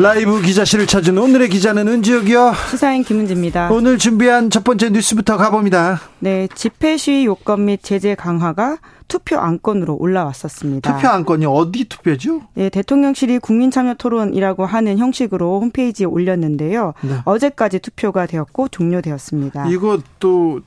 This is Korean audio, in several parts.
라이브 기자실을 찾은 오늘의 기자는 은지혁이요. 시사인 김은지입니다. 오늘 준비한 첫 번째 뉴스부터 가봅니다. 네, 집회 시위 요건 및 제재 강화가 투표 안건으로 올라왔었습니다. 투표 안건이 어디 투표죠? 네, 대통령실이 국민참여 토론이라고 하는 형식으로 홈페이지에 올렸는데요. 네. 어제까지 투표가 되었고 종료되었습니다. 이것도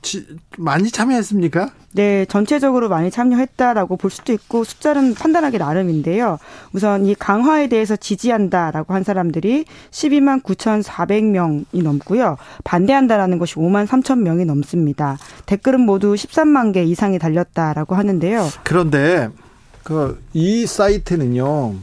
많이 참여했습니까? 네, 전체적으로 많이 참여했다라고 볼 수도 있고 숫자는 판단하기 나름인데요. 우선 이 강화에 대해서 지지한다라고 한 사람들이 12만 9,400명이 넘고요. 반대한다라는 것이 5만 3천 명이 넘습니다. 댓글은 모두 13만 개 이상이 달렸다라고 하는데요. 그런데 그 이 사이트는요.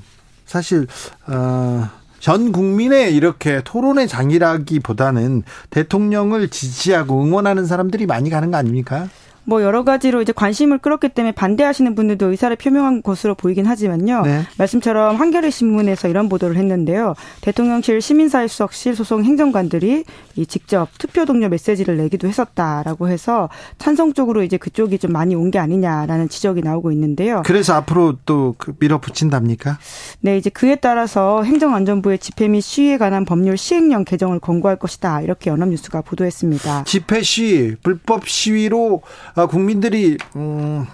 사실 어, 전 국민의 이렇게 토론의 장이라기보다는 대통령을 지지하고 응원하는 사람들이 많이 가는 거 아닙니까? 뭐 여러 가지로 이제 관심을 끌었기 때문에 반대하시는 분들도 의사를 표명한 것으로 보이긴 하지만요. 네. 말씀처럼 한겨레 신문에서 이런 보도를 했는데요. 대통령실 시민사회수석실 소속 행정관들이 이 직접 투표 동료 메시지를 내기도 했었다라고 해서 찬성 쪽으로 이제 그쪽이 좀 많이 온 게 아니냐라는 지적이 나오고 있는데요. 그래서 앞으로 또그 밀어붙인답니까? 네, 이제 그에 따라서 행정안전부의 집회 및 시위에 관한 법률 시행령 개정을 권고할 것이다. 이렇게 연합뉴스가 보도했습니다. 집회 시위, 불법 시위로 어, 국민들이 음,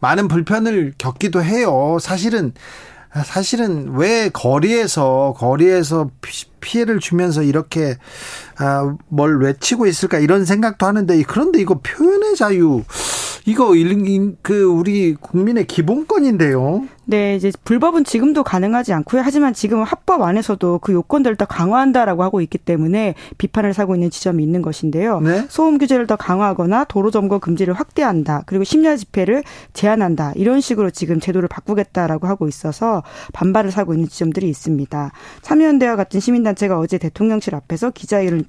많은 불편을 겪기도 해요. 사실은 사실은 왜 거리에서 거리에서 피해를 주면서 이렇게 아, 뭘 외치고 있을까 이런 생각도 하는데 그런데 이거 표현의 자유 이거 그 우리 국민의 기본권인데요. 네, 이제 불법은 지금도 가능하지 않고요. 하지만 지금 합법 안에서도 그 요건들을 더 강화한다라고 하고 있기 때문에 비판을 사고 있는 지점이 있는 것인데요. 네? 소음 규제를 더 강화하거나 도로 점거 금지를 확대한다. 그리고 심야 집회를 제한한다. 이런 식으로 지금 제도를 바꾸겠다라고 하고 있어서 반발을 사고 있는 지점들이 있습니다. 참여연대와 같은 시민 단체가 어제 대통령실 앞에서 기자회견을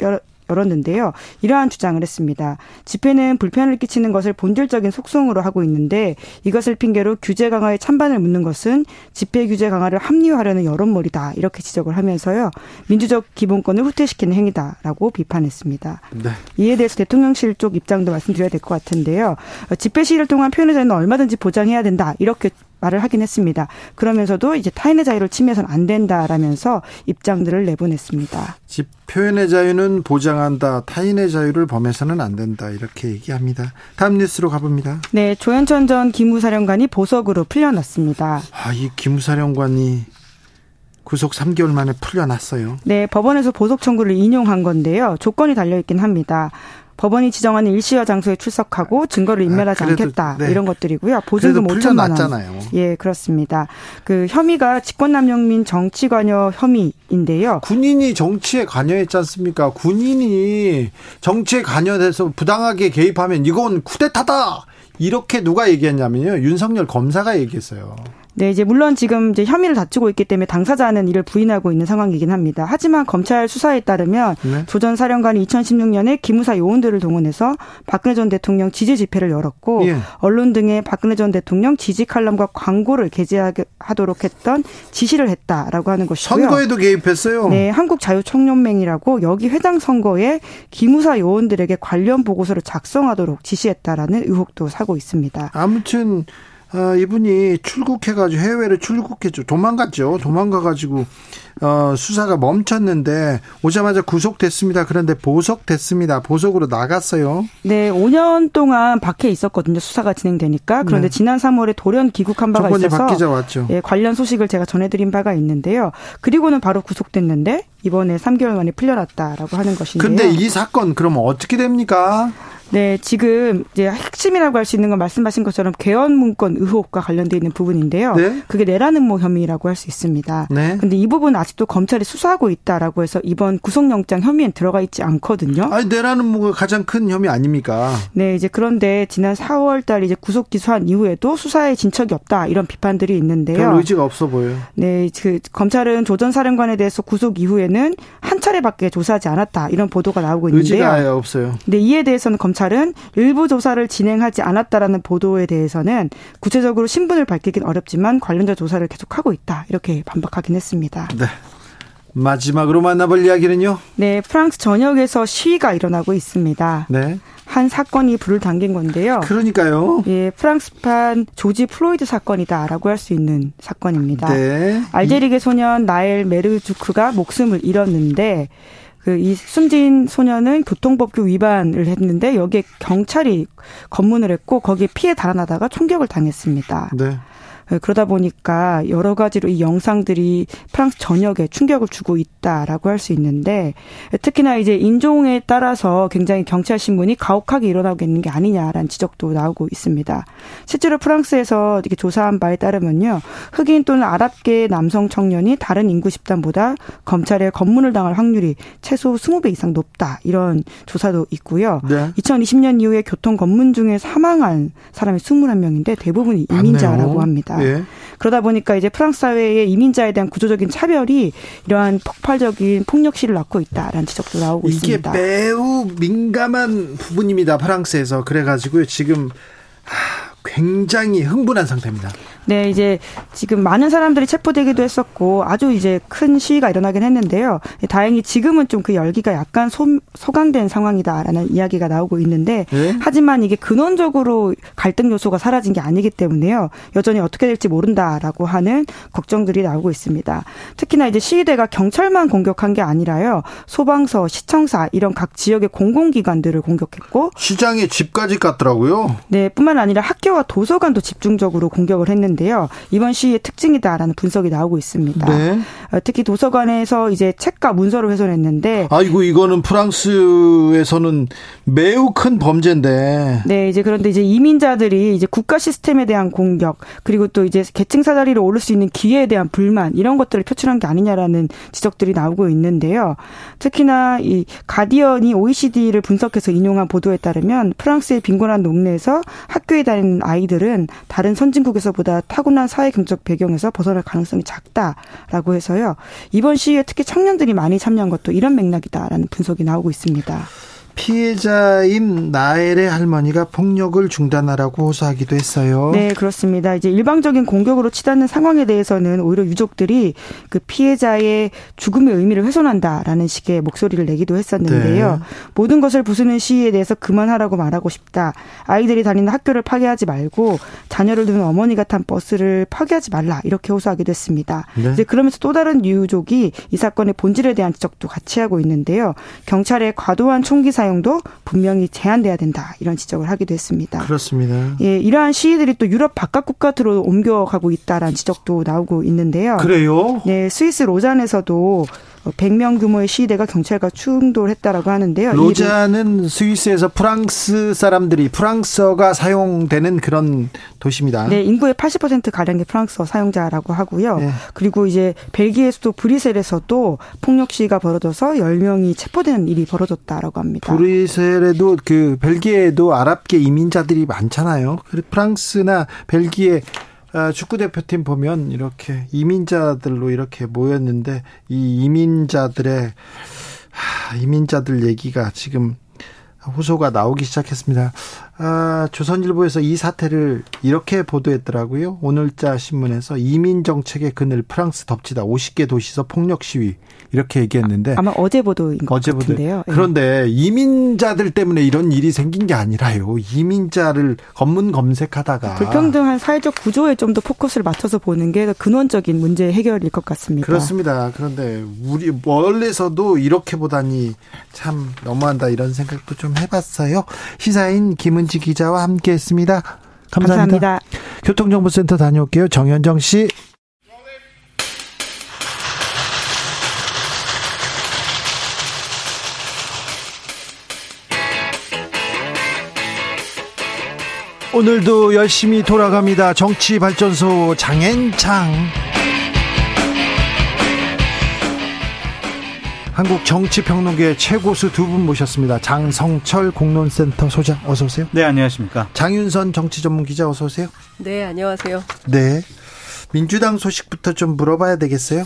열었는데요. 이러한 주장을 했습니다. 집회는 불편을 끼치는 것을 본질적인 속성으로 하고 있는데 이것을 핑계로 규제 강화에 찬반을 묻는 것은 집회 규제 강화를 합리화하려는 여론몰이다. 이렇게 지적을 하면서요. 민주적 기본권을 후퇴시키는 행위다라고 비판했습니다. 네. 이에 대해서 대통령실 쪽 입장도 말씀드려야 될 것 같은데요. 집회 시위를 통한 표현의 자유는 얼마든지 보장해야 된다. 이렇게 말을 하긴 했습니다. 그러면서도 이제 타인의 자유를 침해해서는 안 된다라면서 입장들을 내보냈습니다. 집 표현의 자유는 보장한다. 타인의 자유를 범해서는 안 된다. 이렇게 얘기합니다. 다음 뉴스로 가봅니다. 네, 조현천 전 기무사령관이 보석으로 풀려났습니다. 아, 이 기무사령관이 구속 3개월 만에 풀려났어요. 네, 법원에서 보석 청구를 인용한 건데요. 조건이 달려 있긴 합니다. 법원이 지정하는 일시와 장소에 출석하고 증거를 인멸하지 아, 않겠다 네. 이런 것들이고요. 보증금 5천만 원. 예, 그렇습니다. 그 혐의가 직권남용 민 정치 관여 혐의인데요. 군인이 정치에 관여했지 않습니까? 군인이 정치에 관여돼서 부당하게 개입하면 이건 쿠데타다. 이렇게 누가 얘기했냐면요. 윤석열 검사가 얘기했어요. 네, 이제 물론 지금 이제 혐의를 다투고 있기 때문에 당사자는 이를 부인하고 있는 상황이긴 합니다. 하지만 검찰 수사에 따르면 네. 조전 사령관이 2016년에 기무사 요원들을 동원해서 박근혜 전 대통령 지지 집회를 열었고 예. 언론 등에 박근혜 전 대통령 지지 칼럼과 광고를 게재하도록 했던 지시를 했다라고 하는 것이고요. 선거에도 개입했어요. 네, 한국자유총연맹이라고 여기 회장 선거에 기무사 요원들에게 관련 보고서를 작성하도록 지시했다라는 의혹도 사고 있습니다. 아무튼 아, 이분이 출국해가지고 해외를 출국했죠. 도망갔죠. 도망가가지고 어, 수사가 멈췄는데 오자마자 구속됐습니다. 그런데 보석됐습니다. 보석으로 나갔어요. 네, 5년 동안 밖에 있었거든요. 수사가 진행되니까. 그런데 네. 지난 3월에 돌연 귀국한 바가 있어서 바뀌자 왔죠. 예, 관련 소식을 제가 전해드린 바가 있는데요. 그리고는 바로 구속됐는데 이번에 3개월 만에 풀려났다라고 하는 것인데요. 근데 이 사건 그러면 어떻게 됩니까? 네, 지금 이제 핵심이라고 할 수 있는 건 말씀하신 것처럼 개헌 문건 의혹과 관련돼 있는 부분인데요. 네? 그게 내란 음모 혐의라고 할 수 있습니다. 네. 근데 이 부분 아직도 검찰이 수사하고 있다라고 해서 이번 구속영장 혐의엔 들어가 있지 않거든요. 아니, 내란 음모가 가장 큰 혐의 아닙니까? 네, 이제 그런데 지난 4월 달 이제 구속 기소한 이후에도 수사에 진척이 없다 이런 비판들이 있는데요. 별 의지가 없어 보여요. 네, 그 검찰은 조전 사령관에 대해서 구속 이후에는 한 차례밖에 조사하지 않았다 이런 보도가 나오고 있는데요. 의지가 없어요. 네, 이에 대해서는 검 찰은 일부 조사를 진행하지 않았다라는 보도에 대해서는 구체적으로 신분을 밝히긴 어렵지만 관련자 조사를 계속하고 있다 이렇게 반박하긴 했습니다. 네. 마지막으로 만나볼 이야기는요? 네, 프랑스 전역에서 시위가 일어나고 있습니다. 네. 한 사건이 불을 당긴 건데요. 그러니까요. 예, 프랑스판 조지 플로이드 사건이다라고 할 수 있는 사건입니다. 네. 알제리계 소년 나엘 메르주크가 목숨을 잃었는데 그 이 숨진 소년은 교통법규 위반을 했는데 여기에 경찰이 검문을 했고 거기에 피해 달아나다가 총격을 당했습니다. 네. 예, 그러다 보니까 여러 가지로 이 영상들이 프랑스 전역에 충격을 주고 있다라고 할 수 있는데 특히나 이제 인종에 따라서 굉장히 경찰 신문이 가혹하게 일어나고 있는 게 아니냐라는 지적도 나오고 있습니다. 실제로 프랑스에서 이렇게 조사한 바에 따르면요. 흑인 또는 아랍계 남성 청년이 다른 인구 집단보다 검찰에 검문을 당할 확률이 최소 20배 이상 높다. 이런 조사도 있고요. 네. 2020년 이후에 교통 검문 중에 사망한 사람이 21명인데 대부분이 이민자라고 맞네 요. 합니다. 예. 그러다 보니까 이제 프랑스 사회의 이민자에 대한 구조적인 차별이 이러한 폭발적인 폭력 시를 낳고 있다라는 지적도 나오고 이게 있습니다. 이게 매우 민감한 부분입니다. 프랑스에서 그래가지고요 지금 굉장히 흥분한 상태입니다. 네, 이제 지금 많은 사람들이 체포되기도 했었고 아주 이제 큰 시위가 일어나긴 했는데요. 다행히 지금은 좀 그 열기가 약간 소, 소강된 상황이다라는 이야기가 나오고 있는데 네? 하지만 이게 근원적으로 갈등 요소가 사라진 게 아니기 때문에요. 여전히 어떻게 될지 모른다라고 하는 걱정들이 나오고 있습니다. 특히나 이제 시위대가 경찰만 공격한 게 아니라요. 소방서, 시청사 이런 각 지역의 공공기관들을 공격했고 시장에 집까지 갔더라고요. 네, 뿐만 아니라 학교와 도서관도 집중적으로 공격을 했는데 있는데요. 이번 시위의 특징이다라는 분석이 나오고 있습니다. 네. 어, 특히 도서관에서 이제 책과 문서를 훼손했는데 아이고 이거는 프랑스에서는 매우 큰 범죄인데. 네, 이제 그런데 이제 이민자들이 이제 국가 시스템에 대한 공격 그리고 또 이제 계층 사다리로 오를 수 있는 기회에 대한 불만 이런 것들을 표출한 게 아니냐라는 지적들이 나오고 있는데요. 특히나 이 가디언이 OECD를 분석해서 인용한 보도에 따르면 프랑스의 빈곤한 동네에서 학교에 다니는 아이들은 다른 선진국에서보다 타고난 사회 경적 배경에서 벗어날 가능성이 작다라고 해서요. 이번 시위에 특히 청년들이 많이 참여한 것도 이런 맥락이다라는 분석이 나오고 있습니다. 피해자인 나엘의 할머니가 폭력을 중단하라고 호소하기도 했어요. 네, 그렇습니다. 이제 일방적인 공격으로 치닫는 상황에 대해서는 오히려 유족들이 그 피해자의 죽음의 의미를 훼손한다라는 식의 목소리를 내기도 했었는데요. 네. 모든 것을 부수는 시위에 대해서 그만하라고 말하고 싶다. 아이들이 다니는 학교를 파괴하지 말고 자녀를 두는 어머니가 탄 버스를 파괴하지 말라. 이렇게 호소하기도 했습니다. 네. 이제 그러면서 또 다른 유족이 이 사건의 본질에 대한 지적도 같이 하고 있는데요. 경찰의 과도한 총기 사용 사용도 분명히 제한돼야 된다 이런 지적을 하기도 했습니다. 그렇습니다. 예, 이러한 시위들이 또 유럽 바깥 국가들로 옮겨가고 있다라는 지적도 나오고 있는데요. 그래요? 네, 스위스 로잔에서도 100명 규모의 시위대가 경찰과 충돌했다라고 하는데요. 로자는 스위스에서 프랑스 사람들이 프랑스어가 사용되는 그런 도시입니다. 네, 인구의 80% 가량의 프랑스어 사용자라고 하고요. 네. 그리고 이제 벨기에 수도 브뤼셀에서도 폭력 시위가 벌어져서 10명이 체포되는 일이 벌어졌다라고 합니다. 브뤼셀에도 그 벨기에에도 아랍계 이민자들이 많잖아요. 프랑스나 벨기에 아, 축구 대표팀 보면 이렇게 이민자들로 이렇게 모였는데 이 이민자들의 이민자들 얘기가 지금 호소가 나오기 시작했습니다. 아, 조선일보에서 이 사태를 이렇게 보도했더라고요. 오늘자 신문에서 이민 정책의 그늘 프랑스 덮치다 50개 도시에서 폭력 시위 이렇게 얘기했는데 아 마 어제 보도인 것 어제 같은데요. 예. 그런데 이민자들 때문에 이런 일이 생긴 게 아니라요. 이민자를 검문 검색하다가 불평등한 사회적 구조에 좀 더 포커스를 맞춰서 보는 게 근원적인 문제 해결일 것 같습니다. 그렇습니다. 그런데 우리 멀리서도 이렇게 보다니 참 너무한다 이런 생각도 좀 해봤어요. 시사인 김은 지 기자와 함께했습니다. 감사합니다. 감사합니다. 교통정보센터 다녀올게요. 정현정 씨. 오늘도 열심히 돌아갑니다. 정치 발전소 장앤창. 한국 정치평론계 최고수 두 분 모셨습니다. 장성철 공론센터 소장 어서 오세요. 네, 안녕하십니까. 장윤선 정치전문기자 어서 오세요. 네, 안녕하세요. 네. 민주당 소식부터 좀 물어봐야 되겠어요.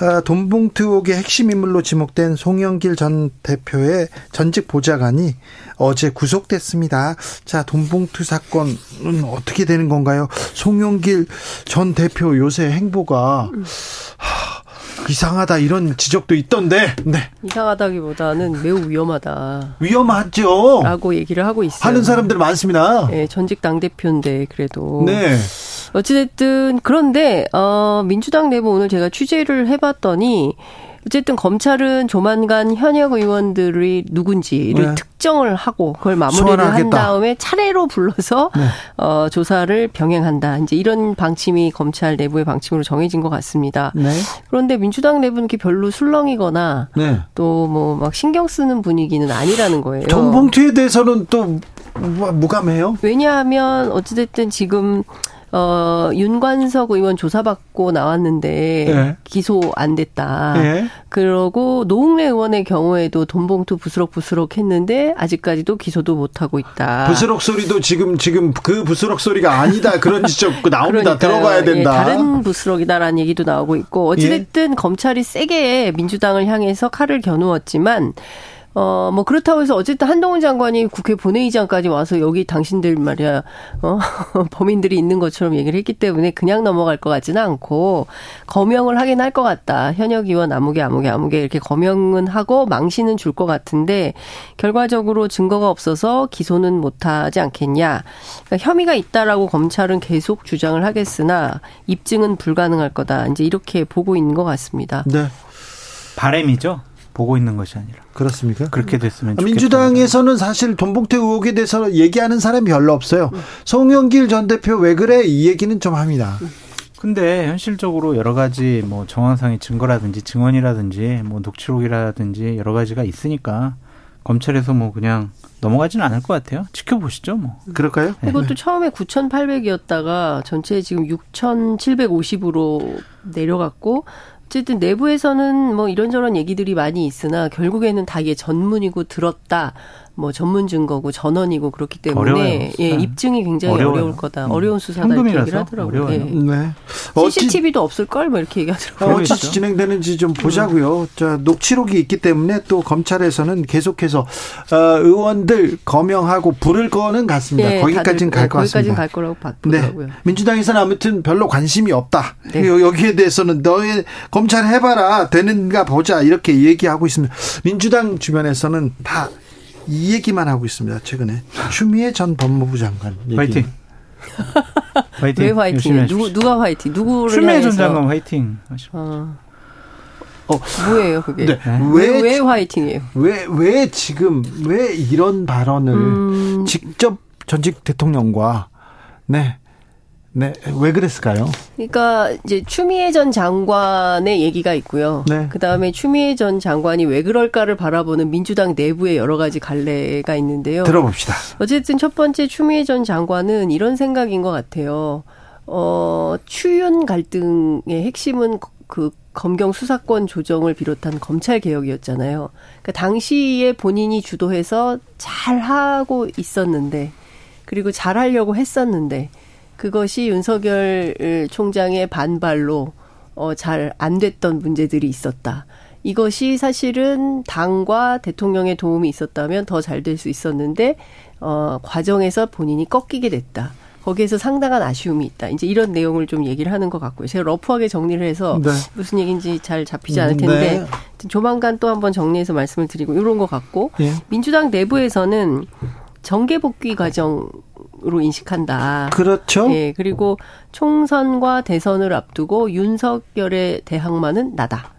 아, 돈봉투 의혹의 핵심 인물로 지목된 송영길 전 대표의 전직 보좌관이 어제 구속됐습니다. 자, 돈봉투 사건은 어떻게 되는 건가요? 송영길 전 대표 요새 행보가 하, 이상하다 이런 지적도 있던데. 네. 이상하다기보다는 매우 위험하다. 위험하죠. 라고 얘기를 하고 있어요. 하는 사람들 많습니다. 네, 전직 당 대표인데 그래도. 네. 어찌됐든 그런데 어 민주당 내부 오늘 제가 취재를 해봤더니 어쨌든 검찰은 조만간 현역 의원들이 누군지를 네. 특정을 하고 그걸 마무리를 소환하겠다. 한 다음에 차례로 불러서 네. 어, 조사를 병행한다. 이제 이런 방침이 검찰 내부의 방침으로 정해진 것 같습니다. 네. 그런데 민주당 내부는 이렇게 별로 술렁이거나 네. 또뭐 막 신경 쓰는 분위기는 아니라는 거예요. 정봉투에 대해서는 또 무감해요? 왜냐하면 어찌됐든 지금 어, 윤관석 의원 조사받고 나왔는데 네. 기소 안 됐다. 네. 그러고 노웅래 의원의 경우에도 돈봉투 부스럭부스럭 했는데 아직까지도 기소도 못 하고 있다. 부스럭 소리도 지금 지금 그 부스럭 소리가 아니다 그런 지적 나옵니다. 들어가야 된다. 예, 다른 부스럭이다라는 얘기도 나오고 있고 어찌됐든 예. 검찰이 세게 민주당을 향해서 칼을 겨누었지만 어, 뭐 그렇다고 해서 어쨌든 한동훈 장관이 국회 본회의장까지 와서 여기 당신들 말이야, 어, 범인들이 있는 것처럼 얘기를 했기 때문에 그냥 넘어갈 것 같지는 않고 거명을 하긴 할 것 같다. 현역 의원 아무개 아무개 아무개 이렇게 거명은 하고 망신은 줄 것 같은데 결과적으로 증거가 없어서 기소는 못하지 않겠냐. 그러니까 혐의가 있다라고 검찰은 계속 주장을 하겠으나 입증은 불가능할 거다. 이제 이렇게 보고 있는 것 같습니다. 네. 바램이죠. 보고 있는 것이 아니라. 그렇습니까? 그렇게 됐으면 좋겠다. 민주당에서는 사실 돈봉투 의혹에 대해서 얘기하는 사람이 별로 없어요. 송영길 전 대표 왜 그래? 이 얘기는 좀 합니다. 근데 현실적으로 여러 가지 뭐 정황상의 증거라든지 증언이라든지 뭐 녹취록이라든지 여러 가지가 있으니까 검찰에서 뭐 그냥 넘어가지는 않을 것 같아요. 지켜보시죠, 뭐. 그럴까요? 네. 이것도 처음에 9,800이었다가 전체 지금 6,750으로 내려갔고 어쨌든 내부에서는 뭐 이런저런 얘기들이 많이 있으나 결국에는 다 이게 전문이고 들었다. 뭐 전문 증거고 전원이고 그렇기 때문에 어려워요. 예, 입증이 굉장히 어려워요. 어려울 거다. 음. 어려운 수사다 이렇게 얘기를 하더라고요. 예. 네. CCTV도 없을 걸 뭐 이렇게 얘기하더라고요. 어찌 진행되는지 좀 보자고요. 음. 자, 녹취록이 있기 때문에 또 검찰에서는 계속해서 어, 의원들 거명하고 부를 거는 같습니다. 네, 거기까지는 갈것 네, 같습니다. 거기까지는 갈 거라고 봤더라고요. 네. 민주당에서는 아무튼 별로 관심이 없다. 네. 여기에 대해서는 너희 검찰 해봐라 되는가 보자 이렇게 얘기하고 있습니다. 민주당 주변에서는 다 이 얘기만 하고 있습니다. 최근에 추미애 전 법무부 장관 얘기. 화이팅. 화이팅. 왜 화이팅? 누구 누가 화이팅? 누구를 추미애 전 장관 화이팅. 어. 어, 뭐예요, 그게? 네. 왜, 왜, 왜 화이팅이에요? 왜, 왜 지금, 왜 이런 발언을 음... 직접 전직 대통령과, 네, 네, 왜 그랬을까요? 그러니까 이제 추미애 전 장관의 얘기가 있고요. 네. 그 다음에 추미애 전 장관이 왜 그럴까를 바라보는 민주당 내부의 여러 가지 갈래가 있는데요. 들어봅시다. 어쨌든 첫 번째 추미애 전 장관은 이런 생각인 것 같아요. 어, 추윤 갈등의 핵심은 그 검경 수사권 조정을 비롯한 검찰 개혁이었잖아요. 그러니까 당시에 본인이 주도해서 잘 하고 있었는데 그리고 잘 하려고 했었는데 그것이 윤석열 총장의 반발로 어, 잘 안 됐던 문제들이 있었다. 이것이 사실은 당과 대통령의 도움이 있었다면 더 잘 될 수 있었는데 어, 과정에서 본인이 꺾이게 됐다. 거기에서 상당한 아쉬움이 있다. 이제 이런 내용을 좀 얘기를 하는 것 같고요. 제가 러프하게 정리를 해서 네. 무슨 얘기인지 잘 잡히지 않을 텐데 네. 조만간 또 한번 정리해서 말씀을 드리고 이런 것 같고 예. 민주당 내부에서는 정계 복귀 과정 으로 인식한다. 그렇죠. 예, 그리고 총선과 대선을 앞두고 윤석열의 대항마는 나다.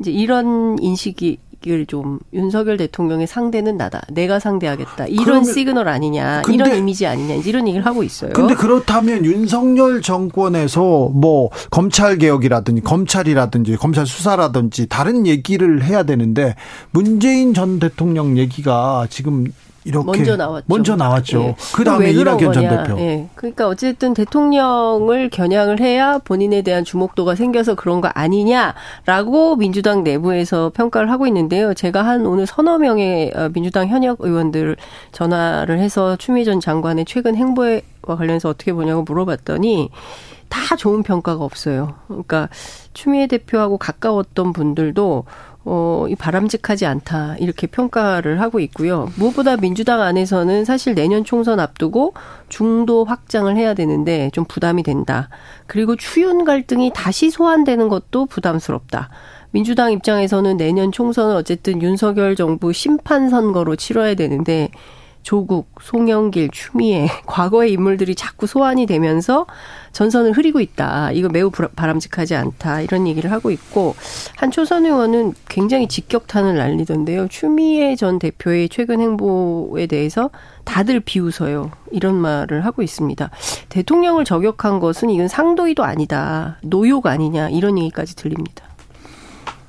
이제 이런 인식이 좀 윤석열 대통령의 상대는 나다. 내가 상대하겠다. 이런 그러면, 시그널 아니냐. 근데, 이런 이미지 아니냐. 이런 얘기를 하고 있어요. 근데 그렇다면 윤석열 정권에서 뭐 검찰 개혁이라든지 검찰이라든지 검찰 수사라든지 다른 얘기를 해야 되는데 문재인 전 대통령 얘기가 지금 이렇게 먼저 나왔죠. 먼저 나왔죠. 예. 그 다음에 이낙연 전 대표. 예. 그러니까 어쨌든 대통령을 겨냥을 해야 본인에 대한 주목도가 생겨서 그런 거 아니냐라고 민주당 내부에서 평가를 하고 있는데요. 제가 한 오늘 서너 명의 어, 민주당 현역 의원들 전화를 해서 추미애 전 장관의 최근 행보와 관련해서 어떻게 보냐고 물어봤더니 다 좋은 평가가 없어요. 그러니까 추미애 대표하고 가까웠던 분들도 어, 이 바람직하지 않다. 이렇게 평가를 하고 있고요. 무엇보다 민주당 안에서는 사실 내년 총선 앞두고 중도 확장을 해야 되는데 좀 부담이 된다. 그리고 추윤 갈등이 다시 소환되는 것도 부담스럽다. 민주당 입장에서는 내년 총선은 어쨌든 윤석열 정부 심판 선거로 치러야 되는데 조국, 송영길, 추미애 과거의 인물들이 자꾸 소환이 되면서 전선을 흐리고 있다. 이거 매우 바람직하지 않다. 이런 얘기를 하고 있고 한 초선 의원은 굉장히 직격탄을 날리던데요. 추미애 전 대표의 최근 행보에 대해서 다들 비웃어요. 이런 말을 하고 있습니다. 대통령을 저격한 것은 이건 상도의도 아니다. 노욕 아니냐 이런 얘기까지 들립니다.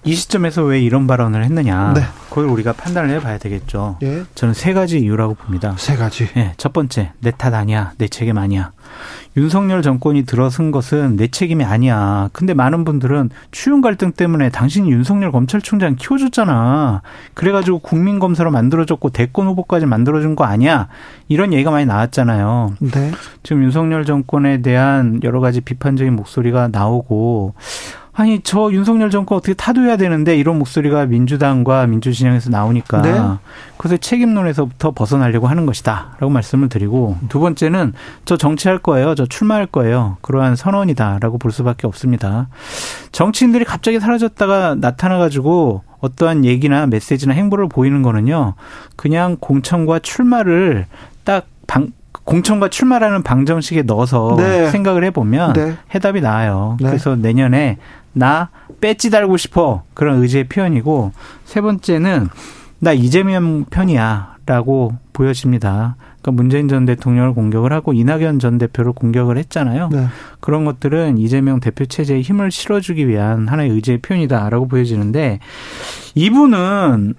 이 시점에서 왜 이런 발언을 했느냐. 네. 그걸 우리가 판단을 해봐야 되겠죠. 예. 저는 세 가지 이유라고 봅니다. 세 가지. 예. 첫 번째, 내 탓 아니야. 내 책임 아니야. 윤석열 정권이 들어선 것은 내 책임이 아니야. 근데 많은 분들은 추윤 갈등 때문에 당신이 윤석열 검찰총장 키워줬잖아. 그래가지고 국민검사로 만들어줬고 대권 후보까지 만들어준 거 아니야. 이런 얘기가 많이 나왔잖아요. 네. 지금 윤석열 정권에 대한 여러 가지 비판적인 목소리가 나오고 아니 저 윤석열 정권 어떻게 타도해야 되는데 이런 목소리가 민주당과 민주진영에서 나오니까 네. 그래서 책임론에서부터 벗어나려고 하는 것이다라고 말씀을 드리고 두 번째는 저 정치할 거예요 저 출마할 거예요 그러한 선언이다라고 볼 수밖에 없습니다 정치인들이 갑자기 사라졌다가 나타나 가지고 어떠한 얘기나 메시지나 행보를 보이는 거는요 그냥 공천과 출마를 딱 방, 공천과 출마라는 방정식에 넣어서 네. 생각을 해보면 네. 해답이 나와요. 네. 그래서 내년에 나 배지 달고 싶어 그런 의지의 표현이고 세 번째는 나 이재명 편이야라고 보여집니다. 그러니까 문재인 전 대통령을 공격을 하고 이낙연 전 대표를 공격을 했잖아요. 네. 그런 것들은 이재명 대표 체제에 힘을 실어주기 위한 하나의 의지의 표현이다라고 보여지는데 이분은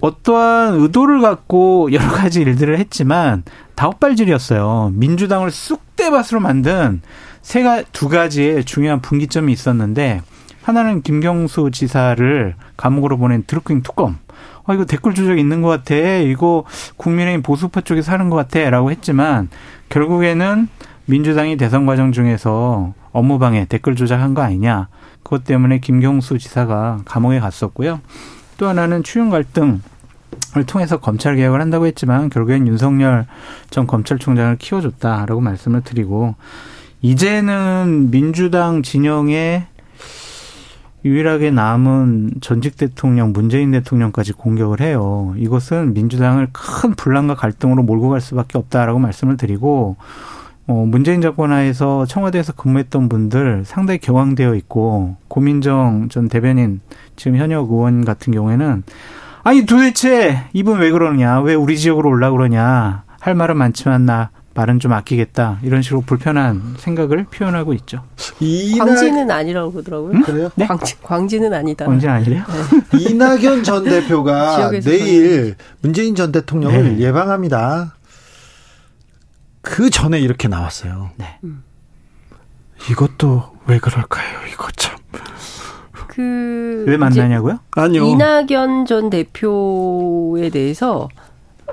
어떠한 의도를 갖고 여러 가지 일들을 했지만 다 헛발질이었어요. 민주당을 쑥대밭으로 만든 세가 두 가지의 중요한 분기점이 있었는데 하나는 김경수 지사를 감옥으로 보낸 드루킹 특검. 아, 이거 댓글 조작 있는 것 같아. 이거 국민의힘 보수파 쪽에서 하는 것 같아. 라고 했지만 결국에는 민주당이 대선 과정 중에서 업무방해 댓글 조작한 거 아니냐. 그것 때문에 김경수 지사가 감옥에 갔었고요. 또 하나는 추윤 갈등 을 통해서 검찰 개혁을 한다고 했지만 결국엔 윤석열 전 검찰총장을 키워줬다라고 말씀을 드리고 이제는 민주당 진영에 유일하게 남은 전직 대통령 문재인 대통령까지 공격을 해요. 이것은 민주당을 큰 분란과 갈등으로 몰고 갈 수밖에 없다라고 말씀을 드리고 어, 문재인 정권 하에서 청와대에서 근무했던 분들 상당히 경황되어 있고 고민정 전 대변인 지금 현역 의원 같은 경우에는 아니 도대체 이분 왜 그러냐 왜 우리 지역으로 올라 그러냐 할 말은 많지만 나 말은 좀 아끼겠다 이런 식으로 불편한 생각을 표현하고 있죠. 이낙... 광진은 아니라고 그러더라고요. 음? 그래요? 네? 광진, 광진 은 아니다. 광진 아니래요? 네. 이낙연 전 대표가 내일 문재인 전 대통령을 네. 예방합니다. 그 전에 이렇게 나왔어요. 네. 이것도 왜 그럴까요? 이거 참. 그 왜 만나냐고요? 아니요. 이낙연 전 대표에 대해서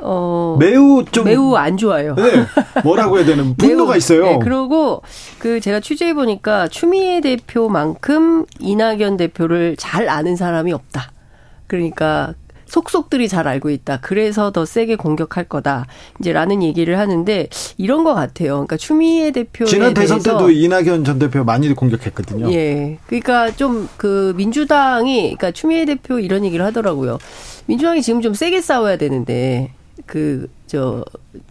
어 매우 좀 매우 안 좋아요. 네. 뭐라고 해야 되는 분노가 매우, 있어요. 네, 그리고 그 제가 취재해 보니까 추미애 대표만큼 이낙연 대표를 잘 아는 사람이 없다. 그러니까 속속들이 잘 알고 있다. 그래서 더 세게 공격할 거다. 이제 라는 얘기를 하는데 이런 것 같아요. 그러니까 추미애 대표 지난 대선 때도 이낙연 전 대표 많이 공격했거든요. 예. 그러니까 좀 그 민주당이 그러니까 추미애 대표 이런 얘기를 하더라고요. 민주당이 지금 좀 세게 싸워야 되는데 그, 저,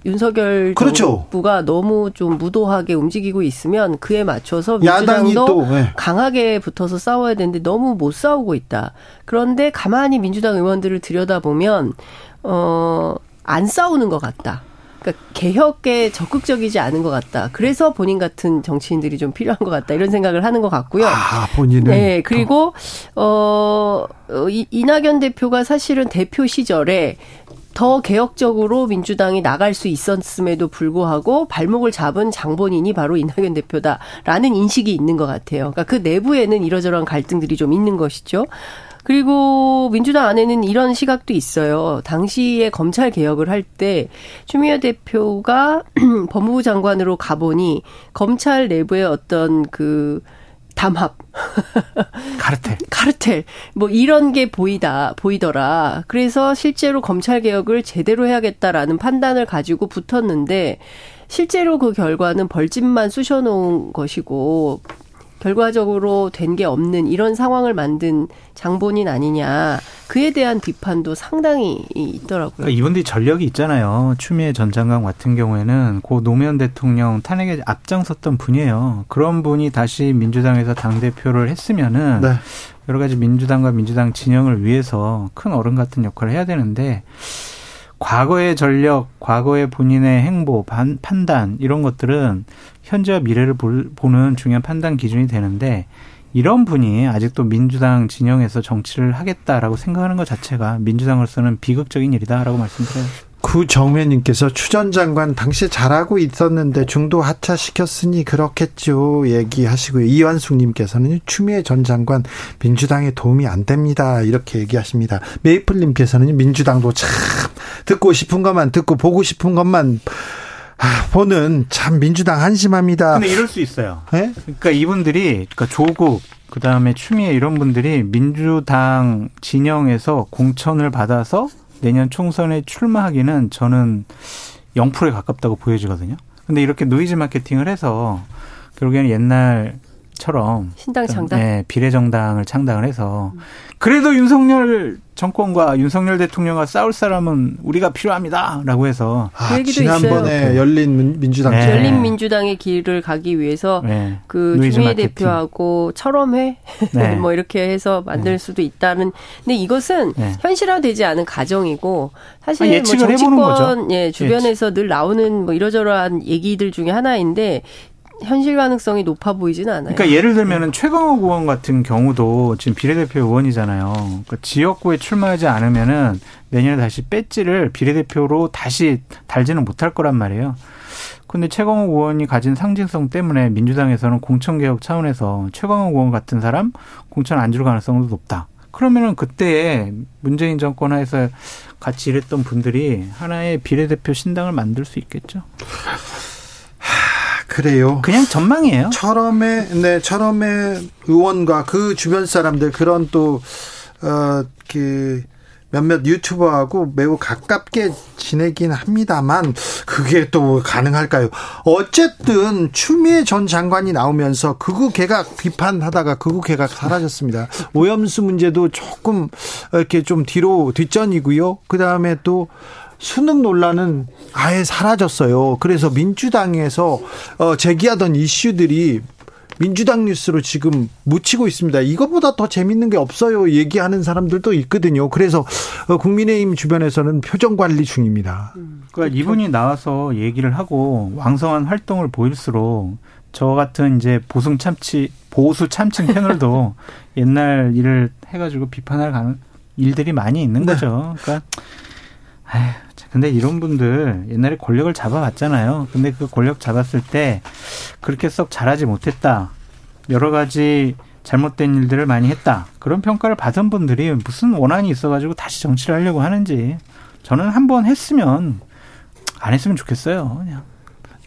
윤석열 그렇죠. 정부가 너무 좀 무도하게 움직이고 있으면 그에 맞춰서 민주당도 또, 네. 강하게 붙어서 싸워야 되는데 너무 못 싸우고 있다. 그런데 가만히 민주당 의원들을 들여다보면, 어, 안 싸우는 것 같다. 그러니까 개혁에 적극적이지 않은 것 같다. 그래서 본인 같은 정치인들이 좀 필요한 것 같다. 이런 생각을 하는 것 같고요. 아, 본인은. 네. 그리고, 어, 이, 이낙연 대표가 사실은 대표 시절에 더 개혁적으로 민주당이 나갈 수 있었음에도 불구하고 발목을 잡은 장본인이 바로 이낙연 대표다라는 인식이 있는 것 같아요. 그러니까 그 내부에는 이러저러한 갈등들이 좀 있는 것이죠. 그리고 민주당 안에는 이런 시각도 있어요. 당시에 검찰 개혁을 할 때 추미애 대표가 법무부 장관으로 가보니 검찰 내부의 어떤 그 담합. 카르텔. 카르텔. 뭐 이런 게 보이다, 보이더라. 그래서 실제로 검찰 개혁을 제대로 해야겠다라는 판단을 가지고 붙었는데 실제로 그 결과는 벌집만 쑤셔놓은 것이고 결과적으로 된 게 없는 이런 상황을 만든 장본인 아니냐. 그에 대한 비판도 상당히 있더라고요. 그러니까 이분들이 전력이 있잖아요. 추미애 전 장관 같은 경우에는 고 노무현 대통령 탄핵에 앞장섰던 분이에요. 그런 분이 다시 민주당에서 당 대표를 했으면은 네. 여러 가지 민주당과 민주당 진영을 위해서 큰 어른 같은 역할을 해야 되는데 과거의 전력, 과거의 본인의 행보, 반, 판단 이런 것들은 현재와 미래를 보는 중요한 판단 기준이 되는데 이런 분이 아직도 민주당 진영에서 정치를 하겠다라고 생각하는 것 자체가 민주당으로서는 비극적인 일이다라고 말씀드려요. 구정면님께서 추전 장관 당시 잘하고 있었는데 중도 하차시켰으니 그렇겠죠 얘기하시고요. 이완숙님께서는 추미애 전 장관 민주당에 도움이 안 됩니다 이렇게 얘기하십니다. 메이플님께서는 민주당도 참 듣고 싶은 것만 듣고 보고 싶은 것만 아, 보는 참 민주당 한심합니다. 근데 이럴 수 있어요. 네? 그러니까 이분들이 그러니까 조국 그다음에 추미애 이런 분들이 민주당 진영에서 공천을 받아서 내년 총선에 출마하기는 저는 0%에 가깝다고 보여지거든요. 근데 이렇게 노이즈 마케팅을 해서 결국에는 옛날 처럼 신당 창당, 네, 비례 정당을 창당을 해서 그래도 윤석열 정권과 윤석열 대통령과 싸울 사람은 우리가 필요합니다라고 해서 아, 그 지난번에 있어요. 열린 민주당 네. 열린 민주당의 길을 가기 위해서 네. 그 주미 대표하고 철험회 네. 뭐 이렇게 해서 만들 네. 수도 있다는 근데 이것은 네. 현실화되지 않은 가정이고 사실 아, 뭐 정치권 예 주변에서 예측. 늘 나오는 뭐 이러저러한 얘기들 중에 하나인데 현실 가능성이 높아 보이지는 않아요. 그러니까 예를 들면은 최강욱 의원 같은 경우도 지금 비례대표 의원이잖아요. 그러니까 지역구에 출마하지 않으면은 내년에 다시 배지를 비례대표로 다시 달지는 못할 거란 말이에요. 근데 최강욱 의원이 가진 상징성 때문에 민주당에서는 공천개혁 차원에서 최강욱 의원 같은 사람 공천 안 줄 가능성도 높다. 그러면은 그때 문재인 정권 하에서 같이 일했던 분들이 하나의 비례대표 신당을 만들 수 있겠죠. 그래요. 그냥 전망이에요. 철험의 네, 철험의 의원과 그 주변 사람들 그런 또 어 그 몇몇 유튜버하고 매우 가깝게 지내긴 합니다만 그게 또 가능할까요? 어쨌든 추미애 전 장관이 나오면서 극우 개각 비판하다가 극우 개각 사라졌습니다. 오염수 문제도 조금 이렇게 좀 뒤로 뒷전이고요. 그 다음에 또 수능 논란은 아예 사라졌어요. 그래서 민주당에서 어, 제기하던 이슈들이 민주당 뉴스로 지금 묻히고 있습니다. 이것보다 더 재밌는 게 없어요. 얘기하는 사람들도 있거든요. 그래서 어, 국민의힘 주변에서는 표정 관리 중입니다. 그러니까 이분이 나와서 얘기를 하고 왕성한 활동을 보일수록 저 같은 이제 보승 참치 보수 참칭 패널도 옛날 일을 해가지고 비판할 가능 일들이 많이 있는 네. 거죠. 그러니까 아휴, 근데 이런 분들 옛날에 권력을 잡아봤잖아요. 근데 그 권력 잡았을 때 그렇게 썩 잘하지 못했다. 여러 가지 잘못된 일들을 많이 했다. 그런 평가를 받은 분들이 무슨 원한이 있어가지고 다시 정치를 하려고 하는지 저는 한 번 했으면 안 했으면 좋겠어요. 그냥.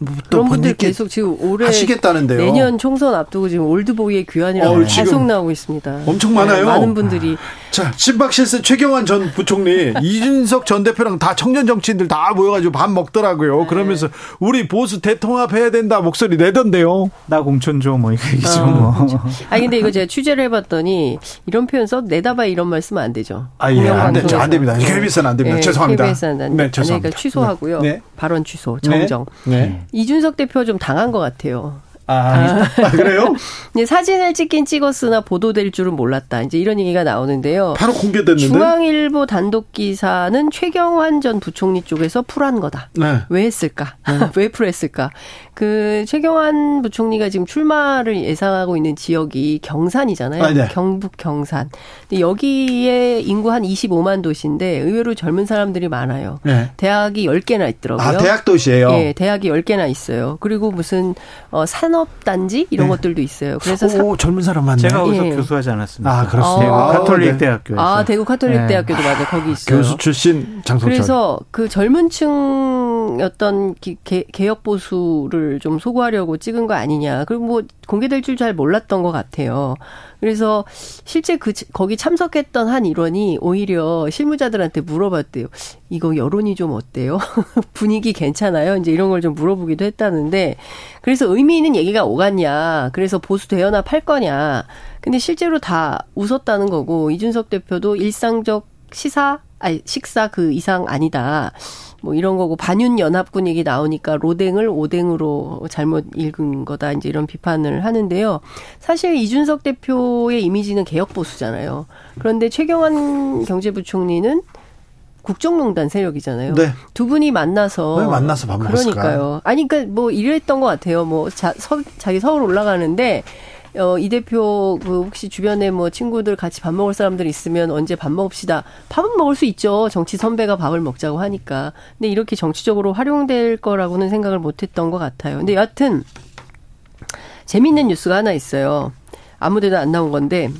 뭐 그런 분들 계속 지금 올해 하시겠다는데요. 내년 총선 앞두고 지금 올드보이의 귀환이라고 어, 계속 나오고 있습니다. 엄청 많아요. 네, 많은 분들이. 자, 신박실세 최경환 전 부총리, 이준석 전 대표랑 다 청년 정치인들 다 모여가지고 밥 먹더라고요. 네. 그러면서 우리 보수 대통합해야 된다 목소리 내던데요. 나 공천 줘, 뭐, 이거 얘기죠, 어, 뭐. 아 근데 이거 제가 취재를 해봤더니 이런 표현 써 내다봐 이런 말씀 안 되죠. 아, 예, 안, 되죠. 안 됩니다. KBS는 안 됩니다. 네, 죄송합니다. KBS는 안 네, 죄송합니다. 그러니까 취소하고요. 네. 발언 취소, 정정. 네. 네. 이준석 대표 좀 당한 것 같아요. 아, 아 그래요? 이제 사진을 찍긴 찍었으나 보도될 줄은 몰랐다. 이제 이런 얘기가 나오는데요. 바로 공개됐는데. 중앙일보 단독 기사는 최경환 전 부총리 쪽에서 풀한 거다. 네. 왜 했을까? 네. 왜 풀했을까? 그 최경환 부총리가 지금 출마를 예상하고 있는 지역이 경산이잖아요. 아, 네. 경북 경산. 근데 여기에 인구 한 25만 도시인데 의외로 젊은 사람들이 많아요. 네. 대학이 10개나 있더라고요. 아, 대학 도시예요. 예, 대학이 10개나 있어요. 그리고 무슨 어 산업 단지 이런 네. 것들도 있어요. 그래서 오, 젊은 사람 많네. 제가 거기서 예. 교수하지 않았습니다. 아, 그렇습니다. 대구 카톨릭 네. 대학교. 아, 대구 카톨릭 네. 대학교도 맞아. 거기 있어요. 교수 출신 장성철. 그래서 그 젊은 층 어떤 개혁 보수를 좀 소구하려고 찍은 거 아니냐. 그리고 뭐 공개될 줄 잘 몰랐던 것 같아요. 그래서 실제 그 거기 참석했던 한 일원이 오히려 실무자들한테 물어봤대요. 이거 여론이 좀 어때요? 분위기 괜찮아요? 이제 이런 걸 좀 물어보기도 했다는데 그래서 의미 있는 얘기가 오갔냐? 그래서 보수 대연합 할 거냐? 근데 실제로 다 웃었다는 거고 이준석 대표도 일상적 시사 아니 식사 그 이상 아니다. 뭐 이런 거고 반윤 연합군 얘기 나오니까 로댕을 오댕으로 잘못 읽은 거다 이제 이런 비판을 하는데요. 사실 이준석 대표의 이미지는 개혁 보수잖아요. 그런데 최경환 경제부총리는 국정농단 세력이잖아요. 네. 두 분이 만나서 왜 만나서 밥 먹었을까요? 그러니까요. 아니 그러니까 뭐 이랬던 것 같아요. 뭐 자, 서, 자기 서울 올라가는데 어, 이 대표 그 혹시 주변에 뭐 친구들 같이 밥 먹을 사람들 있으면 언제 밥 먹읍시다. 밥은 먹을 수 있죠. 정치 선배가 밥을 먹자고 하니까. 근데 이렇게 정치적으로 활용될 거라고는 생각을 못 했던 것 같아요. 근데 여하튼 재미있는 뉴스가 하나 있어요. 아무 데도 안 나온 건데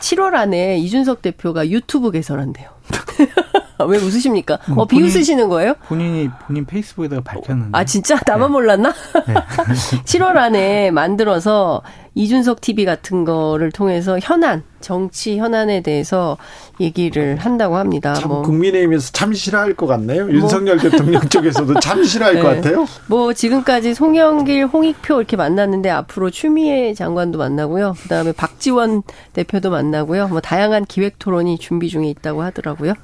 7월 안에 이준석 대표가 유튜브 개설한대요. 왜 웃으십니까? 뭐 어, 비웃으시는 거예요? 본인이 본인 페이스북에다가 밝혔는데. 아, 진짜? 나만 네. 몰랐나? 네. 7월 안에 만들어서 이준석 TV 같은 거를 통해서 현안, 정치 현안에 대해서 얘기를 한다고 합니다. 참 뭐. 국민의힘에서 참 싫어할 것 같네요. 뭐. 윤석열 대통령 쪽에서도 참 싫어할 네. 것 같아요. 뭐 지금까지 송영길, 홍익표 이렇게 만났는데 앞으로 추미애 장관도 만나고요. 그다음에 박지원 대표도 만나고요. 뭐 다양한 기획 토론이 준비 중에 있다고 하더라고요.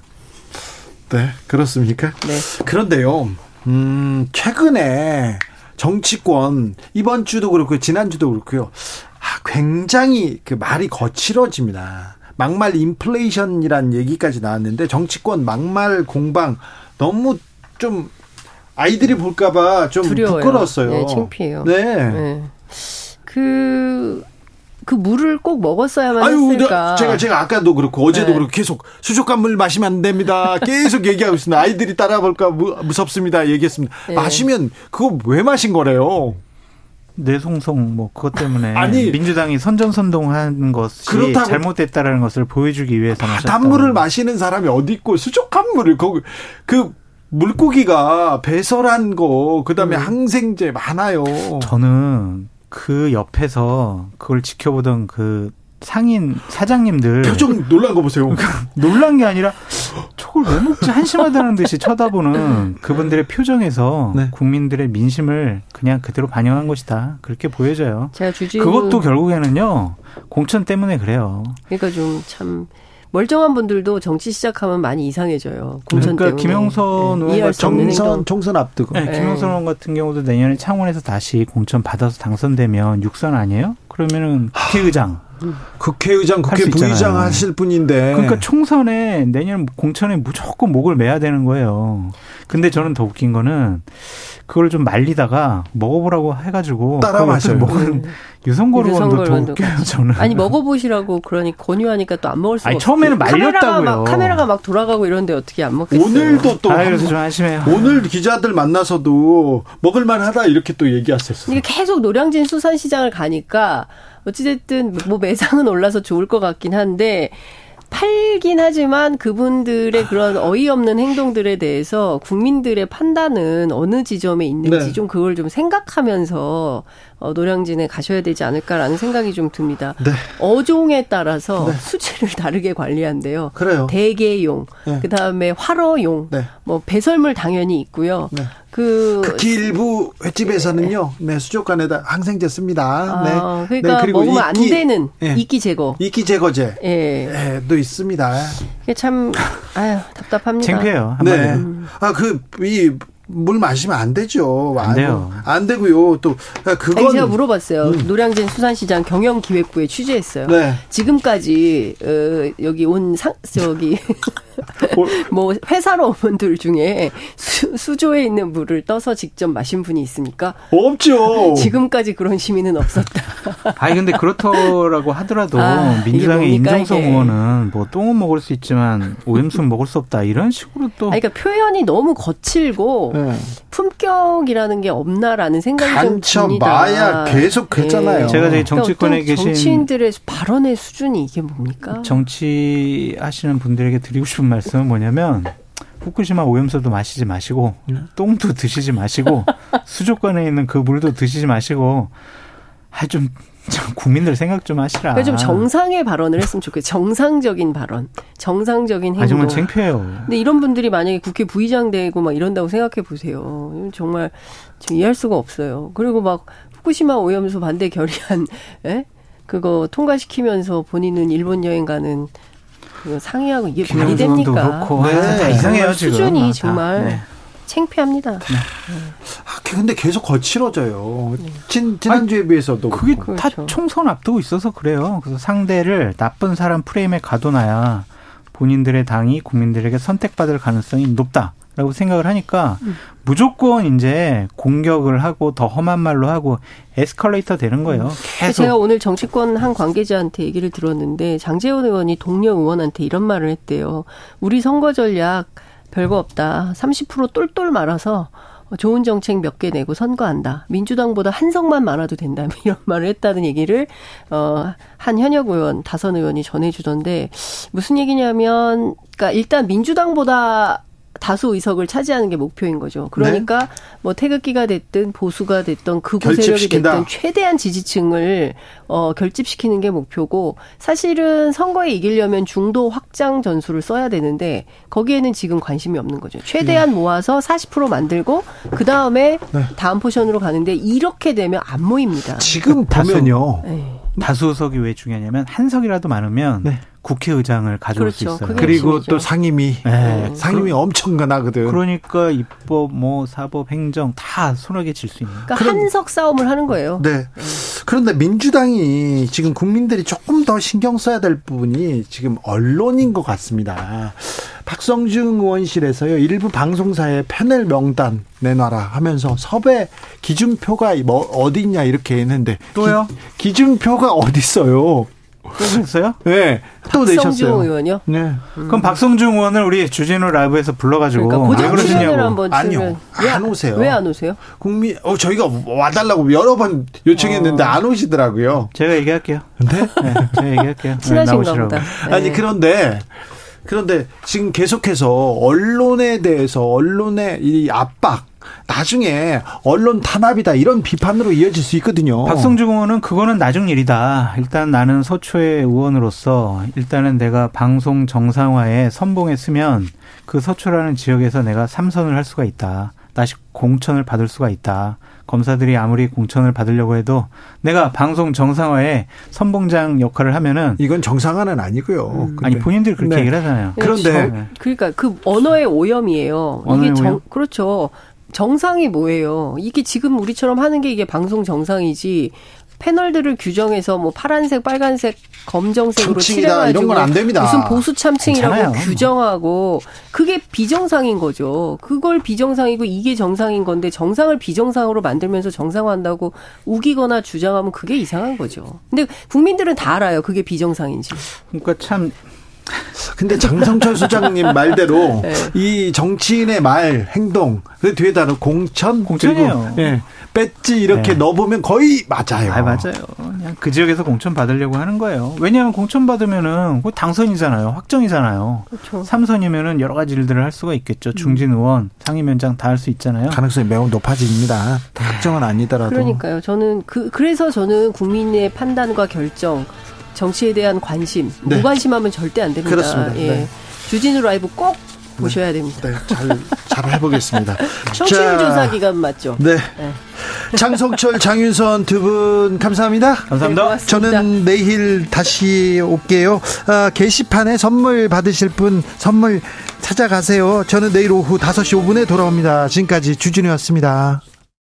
네, 그렇습니까? 네. 그런데요, 음, 최근에 정치권 이번 주도 그렇고 지난주도 그렇고요. 아, 굉장히 그 말이 거칠어집니다. 막말 인플레이션이란 얘기까지 나왔는데 정치권 막말 공방 너무 좀 아이들이 볼까봐 좀 두려워요. 부끄러웠어요. 네, 창피해요. 네. 네. 그 그 물을 꼭 먹었어야만 아유, 했을까. 제가 제가 아까도 그렇고 어제도 네. 그렇고 계속 수족관 물 마시면 안 됩니다. 계속 얘기하고 있습니다. 아이들이 따라볼까 무섭습니다. 얘기했습니다. 네. 마시면 그거 왜 마신 거래요? 뇌송송 뭐 그것 때문에 아니 민주당이 선전선동한 것이 그렇다고, 잘못됐다라는 것을 보여주기 위해서 마셨다. 바닷물을 마시는 사람이 어디 있고 수족한 물을 거기 그 물고기가 배설한 거 그다음에 음. 항생제 많아요. 저는 그 옆에서 그걸 지켜보던 그 상인 사장님들 표정 놀란 거 보세요. 그러니까 놀란 게 아니라 저걸 왜 먹지 한심하다는 듯이 쳐다보는 그분들의 표정에서 네. 국민들의 민심을 그냥 그대로 반영한 것이다. 그렇게 보여져요. 제가 주진 그것도 결국에는요 공천 때문에 그래요. 그러니까 좀참 멀쩡한 분들도 정치 시작하면 많이 이상해져요. 공천 그러니까 때문에. 김영선 네. 의원 총선 총선 앞두고. 네, 김영선 의원 같은 경우도 내년에 창원에서 다시 공천 받아서 당선되면 육선 아니에요? 그러면은 국회의장. 국회의장, 국회 부의장 하실 분인데. 그러니까 총선에 내년 공천에 무조건 목을 매야 되는 거예요. 근데 저는 더 웃긴 거는 그걸 좀 말리다가 먹어보라고 해가지고 따라 마셔요. 먹은 유성걸 의원도 더 웃겨요 저는. 아니 먹어보시라고 그러니 권유하니까 또 안 먹을 수가 아니, 처음에는 말렸다고요. 카메라가 막, 카메라가 막 돌아가고 이런데 어떻게 안 먹겠어요. 오늘도 또 아, 그래서 좀 안심해요. 오늘 기자들 만나서도 먹을만하다 이렇게 또 얘기하셨어요. 이게 계속 노량진 수산시장을 가니까 어찌됐든 뭐 매상은 올라서 좋을 것 같긴 한데 팔긴 하지만 그분들의 그런 어이없는 행동들에 대해서 국민들의 판단은 어느 지점에 있는지 네. 좀 그걸 좀 생각하면서 어, 노량진에 가셔야 되지 않을까라는 생각이 좀 듭니다. 네. 어종에 따라서 네. 수치를 다르게 관리한대요. 그래요. 대게용, 네. 그 다음에 활어용, 네. 뭐 배설물 당연히 있고요. 네. 그 극히 일부 횟집에서는요, 네, 수족관에다 항생제 씁니다. 아, 네. 그러니까 네, 그리고 먹으면 이끼, 안 되는 네. 이끼 제거. 이끼 제거제. 예. 네, 또 있습니다. 이게 참, 아유, 답답합니다. 창피해요. 네. 음. 아, 그, 이, 물 마시면 안 되죠. 안 돼요. 안 되고요. 또 그건 아니, 제가 물어봤어요. 음. 노량진 수산시장 경영기획부에 취재했어요. 네. 지금까지 어, 여기 온 상 저기 뭐 회사로 온 분들 중에 수, 수조에 있는 물을 떠서 직접 마신 분이 있습니까? 없죠. 지금까지 그런 시민은 없었다. 아니 근데 그렇더라고 하더라도 아, 민주당의 임정성 이게. 의원은 뭐 똥은 먹을 수 있지만 오염수는 먹을 수 없다 이런 식으로 또. 아니, 그러니까 표현이 너무 거칠고 네. 품격이라는 게 없나라는 생각이 좀 듭니다. 마야 계속 했잖아요. 네. 제가 저희 정치권에 그러니까 계신 정치인들의 발언의 수준이 이게 뭡니까? 정치 하시는 분들에게 드리고 싶은 말씀은 뭐냐면 후쿠시마 오염수도 마시지 마시고 똥도 드시지 마시고 수족관에 있는 그 물도 드시지 마시고 아좀 국민들 생각 좀 하시라. 좀 정상의 발언을 했으면 좋겠어요. 정상적인 발언, 정상적인 행동. 아, 정말 창피해요. 근데 이런 분들이 만약에 국회 부의장 되고 막 이런다고 생각해 보세요. 정말 이해할 수가 없어요. 그리고 막 후쿠시마 오염수 반대 결의안, 에? 그거 통과시키면서 본인은 일본 여행 가는 그 상의하고 이게 말이 됩니까? 그렇고 네. 다 이상해요 지금. 수준이 정말 네. 창피합니다. 네. 아, 근데 계속 거칠어져요. 진, 지난주에 아니, 비해서도. 그게 그렇죠. 다 총선 앞두고 있어서 그래요. 그래서 상대를 나쁜 사람 프레임에 가둬놔야 본인들의 당이 국민들에게 선택받을 가능성이 높다. 라고 생각을 하니까 음. 무조건 이제 공격을 하고 더 험한 말로 하고 에스컬레이터 되는 거예요. 계속. 제가 오늘 정치권 한 관계자한테 얘기를 들었는데 장재원 의원이 동료 의원한테 이런 말을 했대요. 우리 선거 전략 별거 없다. 30% 똘똘 말아서 좋은 정책 몇 개 내고 선거한다. 민주당보다 한 석만 많아도 된다. 이런 말을 했다는 얘기를 어한 현역 의원, 다선 의원이 전해주던데 무슨 얘기냐면 그러니까 일단 민주당보다 다수 의석을 차지하는 게 목표인 거죠. 그러니까 네. 뭐 태극기가 됐든 보수가 됐든 극우 세력이 됐든 최대한 지지층을 어 결집시키는 게 목표고 사실은 선거에 이기려면 중도 확장 전술을 써야 되는데 거기에는 지금 관심이 없는 거죠. 최대한 네. 모아서 40% 만들고 그 다음에 네. 다음 포션으로 가는데 이렇게 되면 안 모입니다. 지금 보면요. 네. 다수석이 왜 중요하냐면 한 석이라도 많으면 네. 국회의장을 가져올 그렇죠. 수 있어요. 그리고 또 상임위, 네. 네. 상임위 그, 엄청나거든. 그러니까 입법, 뭐 사법, 행정 다 손하게 질수 있는. 그러니까 한석 싸움을 하는 거예요. 네. 네. 그런데 민주당이 지금 국민들이 조금 더 신경 써야 될 부분이 지금 언론인 것 같습니다. 박성중 의원실에서요 일부 방송사에 패널 명단 내놔라 하면서 섭외 기준표가 뭐 어디 있냐 이렇게 했는데 또요? 기, 준표가 어디 있어요? 또 냈어요? 네. 또 내셨어요. 의원요? 네. 음. 그럼 박성중 의원을 우리 주진우 라이브에서 불러가지고 그러니까 왜 그러시냐고. 아니요. 안 오세요. 왜 안 오세요? 국민, 어, 저희가 와달라고 여러 번 요청했는데 어. 안 오시더라고요. 제가 얘기할게요. 네? 네 제가 얘기할게요. 친하신가 보다. 네. 아니, 그런데 그런데 지금 계속해서 언론에 대해서 언론의 이 압박 나중에 언론 탄압이다 이런 비판으로 이어질 수 있거든요. 박성중 의원은 그거는 나중 일이다. 일단 나는 서초의 의원으로서 일단은 내가 방송 정상화에 선봉했으면 그 서초라는 지역에서 내가 삼선을 할 수가 있다. 다시 공천을 받을 수가 있다. 검사들이 아무리 공천을 받으려고 해도 내가 방송 정상화에 선봉장 역할을 하면은 이건 정상화는 아니고요. 음. 아니 본인들이 그렇게 네. 얘기를 하잖아요. 그런데 저, 그러니까 그 언어의 오염이에요. 언어의 이게 정, 오염? 그렇죠. 정상이 뭐예요? 이게 지금 우리처럼 하는 게 이게 방송 정상이지 패널들을 규정해서 뭐 파란색, 빨간색, 검정색으로 칠해가지고 이런 건 안 됩니다. 무슨 보수 참칭이라고 괜찮아요. 규정하고 그게 비정상인 거죠. 그걸 비정상이고 이게 정상인 건데 정상을 비정상으로 만들면서 정상화한다고 우기거나 주장하면 그게 이상한 거죠. 근데 국민들은 다 알아요. 그게 비정상인지. 그러니까 참 근데 장성철 수장님 말대로 네. 이 정치인의 말, 행동, 그 뒤에다가 공천, 공천이에요. 예, 배지 이렇게 네. 넣어보면 거의 맞아요. 아, 맞아요. 그냥 그 지역에서 공천 받으려고 하는 거예요. 왜냐하면 공천 받으면은 당선이잖아요. 확정이잖아요. 그렇죠. 삼선이면은 여러 가지 일들을 할 수가 있겠죠. 중진 의원, 상임위원장 다 할 수 있잖아요. 가능성이 매우 높아집니다. 확정은 아니더라도. 그러니까요. 저는 그 그래서 저는 국민의 판단과 결정 정치에 대한 관심, 네. 무관심하면 절대 안 됩니다. 그렇습니다. 예. 네. 주진우 라이브 꼭 보셔야 됩니다. 네, 잘, 잘 해보겠습니다. 청취율 조사 기간 맞죠? 네. 네. 장성철, 장윤선 두 분 감사합니다. 감사합니다. 네, 저는 내일 다시 올게요. 아, 게시판에 선물 받으실 분 선물 찾아가세요. 저는 내일 오후 5시 5분에 돌아옵니다. 지금까지 주진우였습니다.